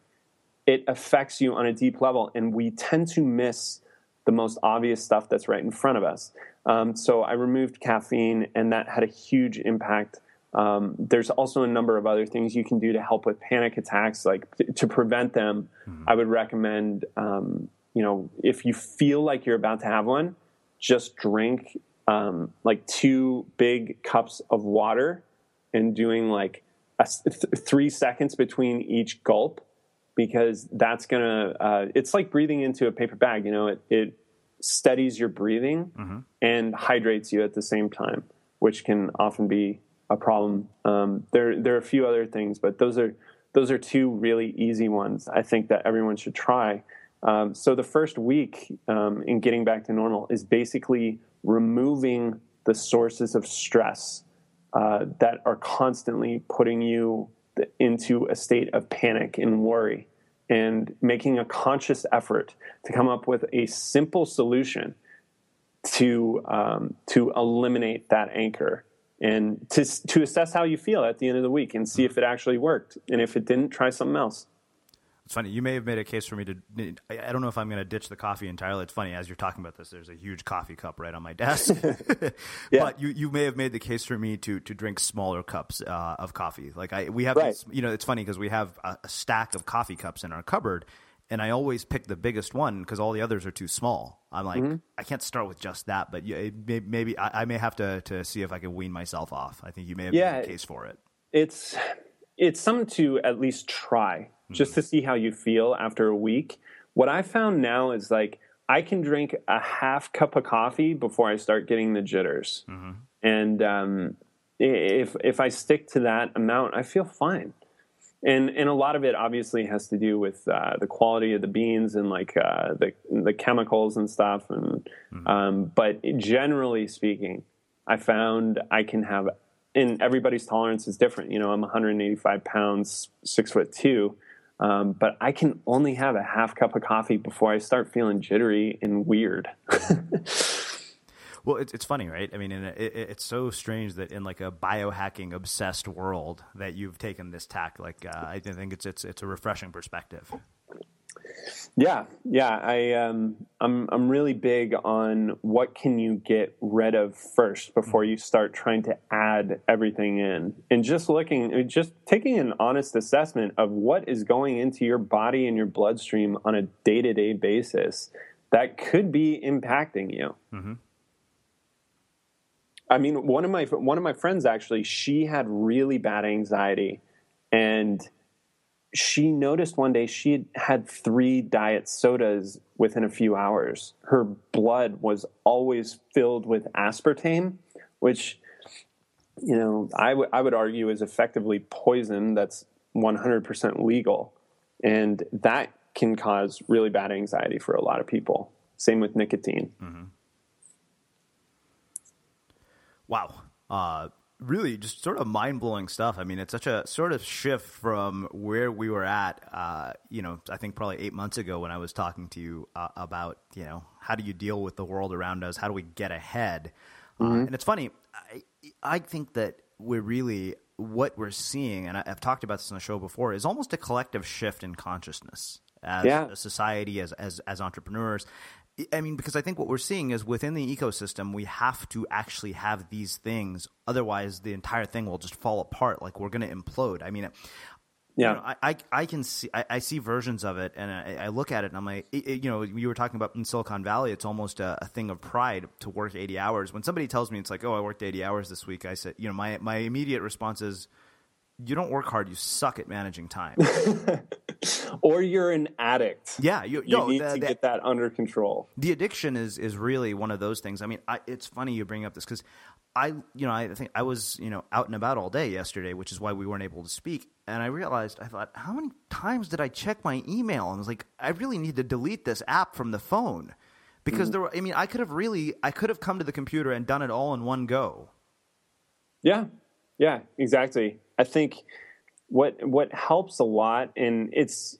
It affects you on a deep level, and we tend to miss the most obvious stuff that's right in front of us. Um, so I removed caffeine, and that had a huge impact. Um, there's also a number of other things you can do to help with panic attacks, like to prevent them. Mm-hmm. I would recommend, um, you know, if you feel like you're about to have one, just drink um, like two big cups of water and doing like a, th- three seconds between each gulp because that's gonna uh, it's like breathing into a paper bag you know it, it steadies your breathing mm-hmm. and hydrates you at the same time which can often be a problem um, there there are a few other things but those are those are two really easy ones i think that everyone should try um, so the first week um, in getting back to normal is basically removing the sources of stress uh, that are constantly putting you into a state of panic and worry and making a conscious effort to come up with a simple solution to um, to eliminate that anchor and to to assess how you feel at the end of the week and see if it actually worked and if it didn't try something else it's funny. You may have made a case for me to. I don't know if I'm going to ditch the coffee entirely. It's funny as you're talking about this. There's a huge coffee cup right on my desk, yeah. but you, you may have made the case for me to to drink smaller cups uh, of coffee. Like I we have, right. this, you know, it's funny because we have a, a, stack of coffee cups in our cupboard, and I always pick the biggest one because all the others are too small. I'm like, mm-hmm. I can't start with just that, but may, maybe I, I, may have to to see if I can wean myself off. I think you may have yeah, made a case for it. It's it's something to at least try just to see how you feel after a week. What I found now is like I can drink a half cup of coffee before I start getting the jitters, mm-hmm. and um, if if I stick to that amount, I feel fine. And and a lot of it obviously has to do with uh, the quality of the beans and like uh, the the chemicals and stuff. And mm-hmm. um, but generally speaking, I found I can have and everybody's tolerance is different. You know, I'm 185 pounds, six foot two. Um, but I can only have a half cup of coffee before I start feeling jittery and weird. well, it's, it's funny, right? I mean, it, it, it's so strange that in like a biohacking obsessed world that you've taken this tack. Like, uh, I think it's it's it's a refreshing perspective. Yeah, yeah. I um, I'm I'm really big on what can you get rid of first before you start trying to add everything in, and just looking, just taking an honest assessment of what is going into your body and your bloodstream on a day to day basis that could be impacting you. Mm-hmm. I mean, one of my one of my friends actually, she had really bad anxiety, and she noticed one day she had had three diet sodas within a few hours. Her blood was always filled with aspartame, which, you know, I, w- I would argue is effectively poison that's 100% legal. And that can cause really bad anxiety for a lot of people. Same with nicotine. Mm-hmm. Wow. Uh, really just sort of mind blowing stuff. I mean, it's such a sort of shift from where we were at, uh, you know, I think probably eight months ago when I was talking to you uh, about, you know, how do you deal with the world around us? How do we get ahead? Uh, mm-hmm. Uh, and it's funny, I, I think that we're really, what we're seeing, and I, have talked about this on the show before, is almost a collective shift in consciousness as yeah. a society, as, as, as entrepreneurs. I mean, because I think what we're seeing is within the ecosystem, we have to actually have these things. Otherwise, the entire thing will just fall apart. Like we're going to implode. I mean, yeah, you know, I, I, I can see I, I, see versions of it, and I, I, look at it, and I'm like, it, it, you know, you were talking about in Silicon Valley, it's almost a, a, thing of pride to work 80 hours. When somebody tells me it's like, oh, I worked 80 hours this week, I said, you know, my my immediate response is, you don't work hard, you suck at managing time. or you're an addict. Yeah, you, you no, need the, to the, get that under control. The addiction is is really one of those things. I mean, I, it's funny you bring up this because I, you know, I think I was you know out and about all day yesterday, which is why we weren't able to speak. And I realized, I thought, how many times did I check my email? And I was like, I really need to delete this app from the phone because mm-hmm. there. Were, I mean, I could have really, I could have come to the computer and done it all in one go. Yeah, yeah, exactly. I think what what helps a lot, and it's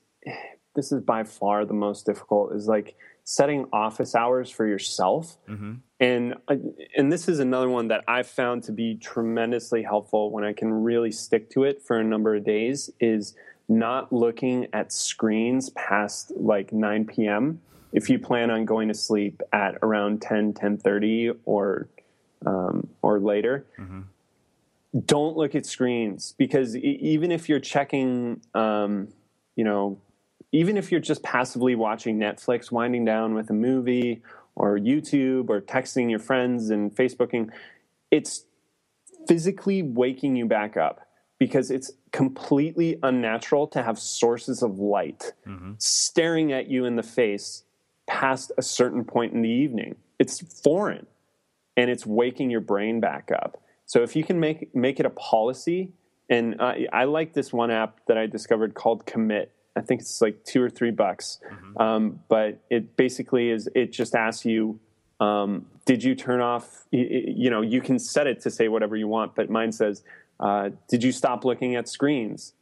this is by far the most difficult, is like setting office hours for yourself. Mm-hmm. And uh, and this is another one that I've found to be tremendously helpful when I can really stick to it for a number of days. Is not looking at screens past like 9 p.m. If you plan on going to sleep at around 10, 10.30 or um, or later, mm-hmm don't look at screens because even if you're checking, um, you know, even if you're just passively watching Netflix, winding down with a movie or YouTube or texting your friends and Facebooking, it's physically waking you back up because it's completely unnatural to have sources of light mm-hmm. staring at you in the face past a certain point in the evening. It's foreign and it's waking your brain back up. So if you can make make it a policy, and I, I like this one app that I discovered called Commit. I think it's like two or three bucks, mm-hmm. um, but it basically is. It just asks you, um, did you turn off? You, you, know, you can set it to say whatever you want, but mine says, uh, did you stop looking at screens?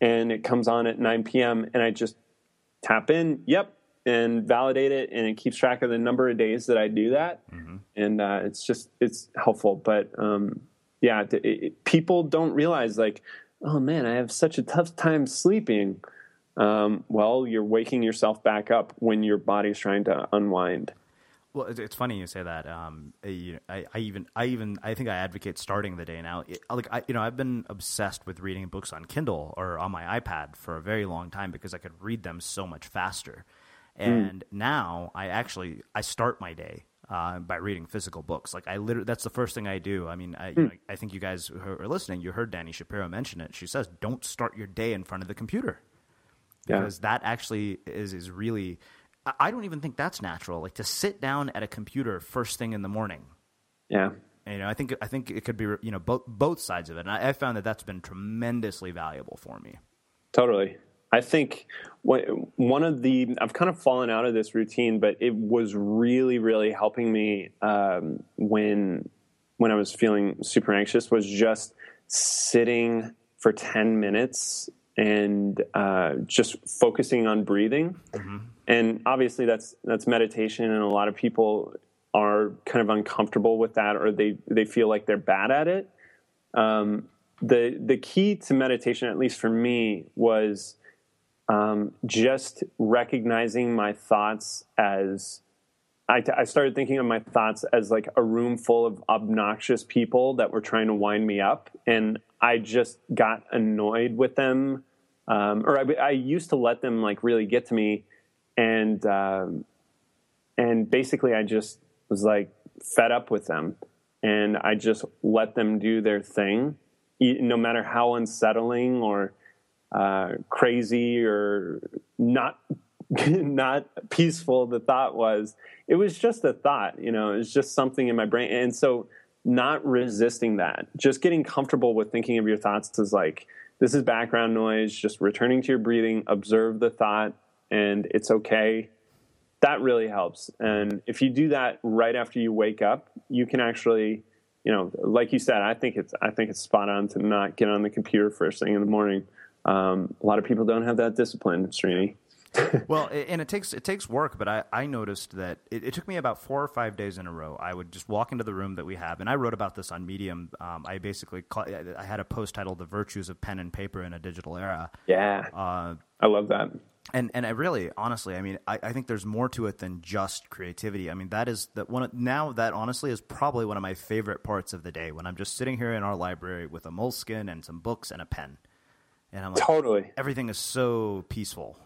And it comes on at 9 p.m. and I just tap in. Yep, and validate it and it keeps track of the number of days that i do that mm-hmm. and uh, it's just it's helpful but um, yeah, it, it, people don't realize like, oh man, I have such a tough time sleeping. Um, well, you're waking yourself back up when your body's trying to unwind. Well, it's funny you say that. Um, I, I, even, I even, I think I advocate starting the day now. It, like, I, you know, I've been obsessed with reading books on Kindle or on my iPad for a very long time because I could read them so much faster. Hmm. And mm. now I actually, I start my day uh, by reading physical books. Like I literally, that's the first thing I do. I mean, I, mm. know, I think you guys who are listening, you heard Dani Shapiro mention it. She says, "Don't start your day in front of the computer," because yeah. that actually is is really. I don't even think that's natural. Like to sit down at a computer first thing in the morning. Yeah. And, you know, I think I think it could be you know both both sides of it, and I, I found that that's been tremendously valuable for me. Totally. I think one of the I've kind of fallen out of this routine, but it was really, really helping me um, when when I was feeling super anxious. Was just sitting for ten minutes and uh, just focusing on breathing. Mm-hmm. And obviously, that's that's meditation, and a lot of people are kind of uncomfortable with that, or they they feel like they're bad at it. Um, the the key to meditation, at least for me, was um, just recognizing my thoughts as I, t- I started thinking of my thoughts as like a room full of obnoxious people that were trying to wind me up, and I just got annoyed with them, um, or I, I, used to let them like really get to me, and um, and basically I just was like fed up with them, and I just let them do their thing, no matter how unsettling or uh, crazy or not not peaceful the thought was. It was just a thought you know it was just something in my brain. And so not resisting that just getting comfortable with thinking of your thoughts as like this is background noise just returning to your breathing observe the thought and it's okay. That really helps. And if you do that right after you wake up you can actually you know like you said i think it's i think it's spot on to not get on the computer first thing in the morning um, a lot of people don't have that discipline Srini well, and it takes it takes work, but I, I noticed that it, it, took me about four or five days in a row. I would just walk into the room that we have, and I wrote about this on Medium. Um, I basically call, I had a post titled "The Virtues of Pen and Paper in a Digital Era." Yeah, uh, I love that. And and I really, honestly, I mean, I, I think there's more to it than just creativity. I mean, that is that one now that honestly is probably one of my favorite parts of the day when I'm just sitting here in our library with a moleskin and some books and a pen, and I'm like, totally, everything is so peaceful.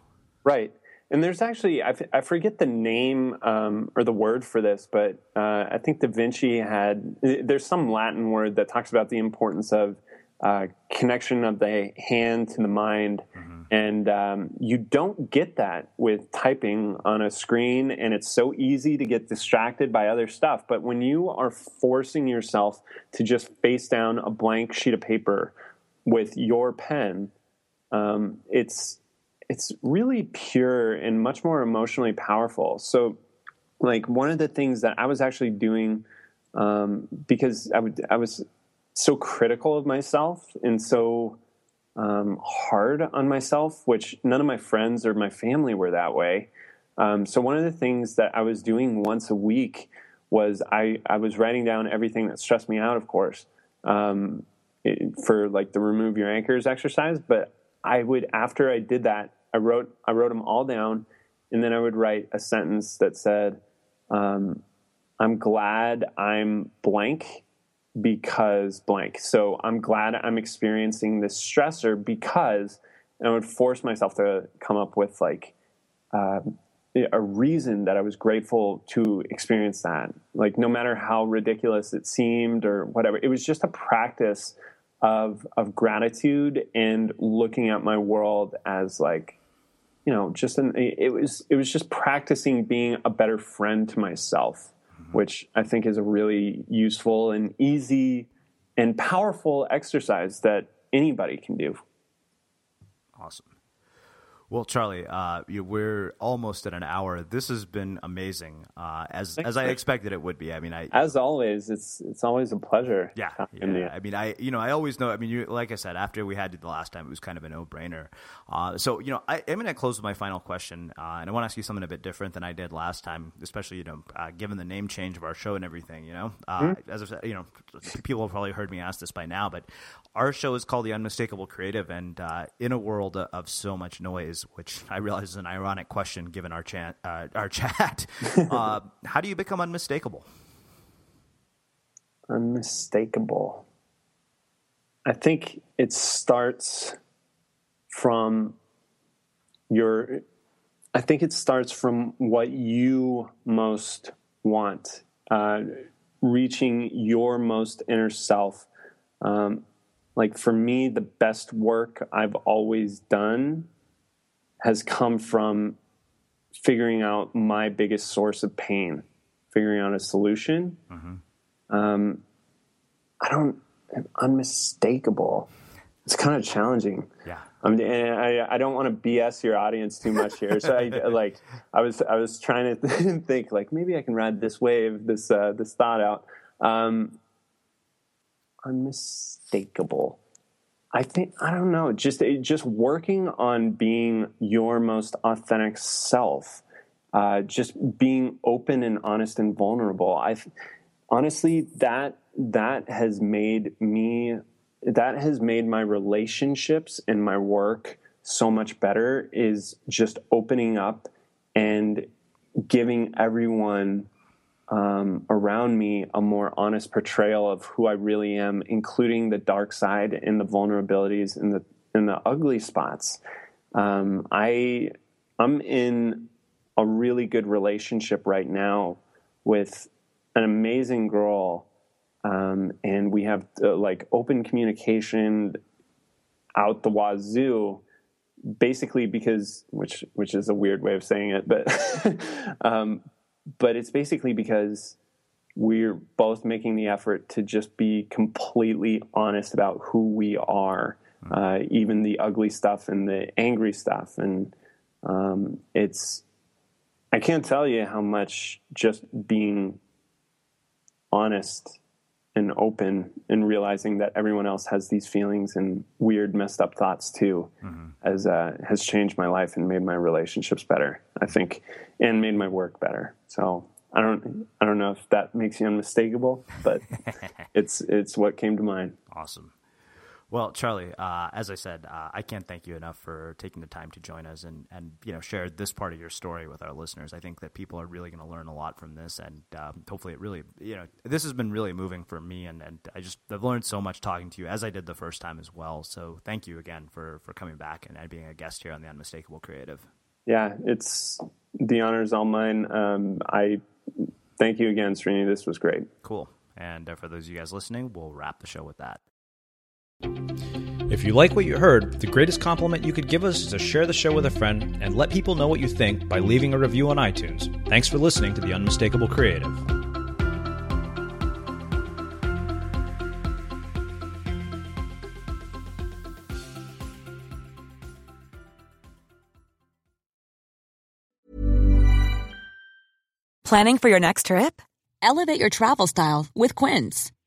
Right. And there's actually, I, f- I forget the name um, or the word for this, but uh, I think Da Vinci had, there's some Latin word that talks about the importance of uh, connection of the hand to the mind. Mm-hmm. And um, you don't get that with typing on a screen, and it's so easy to get distracted by other stuff. But when you are forcing yourself to just face down a blank sheet of paper with your pen, um, it's it's really pure and much more emotionally powerful. So, like one of the things that I was actually doing um, because I would I was so critical of myself and so um, hard on myself, which none of my friends or my family were that way. Um, so one of the things that I was doing once a week was I, I was writing down everything that stressed me out, of course, um, for like the remove your anchors exercise. But I would after I did that, I wrote I wrote them all down, and then I would write a sentence that said, um, "I'm glad I'm blank because blank." So I'm glad I'm experiencing this stressor because, I would force myself to come up with like. Uh, a reason that I was grateful to experience that. Like, no matter how ridiculous it seemed or whatever, it was just a practice of of gratitude and looking at my world as like you know just an, it was it was just practicing being a better friend to myself mm-hmm. which i think is a really useful and easy and powerful exercise that anybody can do awesome well, Charlie, uh, you, we're almost at an hour. This has been amazing, uh, as as I expected it would be. I mean, I as always, it's it's always a pleasure. Yeah, yeah. I mean, I you know, I always know. I mean, you, like I said, after we had you the last time, it was kind of a no brainer. Uh, so you know, I, am going to close with my final question, uh, and I want to ask you something a bit different than I did last time, especially you know, uh, given the name change of our show and everything. You know, uh, mm-hmm. as I said, you know, people have probably heard me ask this by now, but our show is called the Unmistakable Creative, and in a world of so much noise which I realize is an ironic question given our chat. Uh, our chat. uh, how do you become unmistakable? Unmistakable. I think it starts from your. I think it starts from what you most want, uh, reaching your most inner self. Um, like for me, the best work I've always done has come from figuring out my biggest source of pain, figuring out a solution. Mm-hmm. Um, I don't unmistakable. It's kind of challenging. Yeah. Um, I, I don't want to BS your audience too much here. So I like I was I was trying to think like maybe I can ride this wave this uh, this thought out. Um, unmistakable. I think I don't know. Just just working on being your most authentic self, uh, just being open and honest and vulnerable. I honestly that that has made me that has made my relationships and my work so much better. Is just opening up and giving everyone um, around me a more honest portrayal of who I really am, including the dark side and the vulnerabilities and the and the ugly spots. Um, I I'm in a really good relationship right now with an amazing girl, um, and we have uh, like open communication out the wazoo. basically because which which is a weird way of saying it, but um, but it's basically because we're both making the effort to just be completely honest about who we are, uh, even the ugly stuff and the angry stuff, and um, it's I can't tell you how much just being honest and open and realizing that everyone else has these feelings and weird messed up thoughts too mm-hmm. has uh, has changed my life and made my relationships better i think and made my work better. So i don't i don't know if that makes you unmistakable but it's it's what came to mind. Awesome well, Charlie, uh, as I said, uh, I can't thank you enough for taking the time to join us and, and you know share this part of your story with our listeners. I think that people are really going to learn a lot from this, and um, hopefully, it really you know this has been really moving for me, and, and I just I've learned so much talking to you as I did the first time as well. So thank you again for for coming back and, and being a guest here on the Unmistakable Creative. Yeah, it's the honor is all mine. Um, I thank you again, Srini. This was great. Cool. And uh, for those of you guys listening, we'll wrap the show with that. If you like what you heard, the greatest compliment you could give us is to share the show with a friend and let people know what you think by leaving a review on iTunes. Thanks for listening to The Unmistakable Creative. Planning for your next trip? Elevate your travel style with Quince.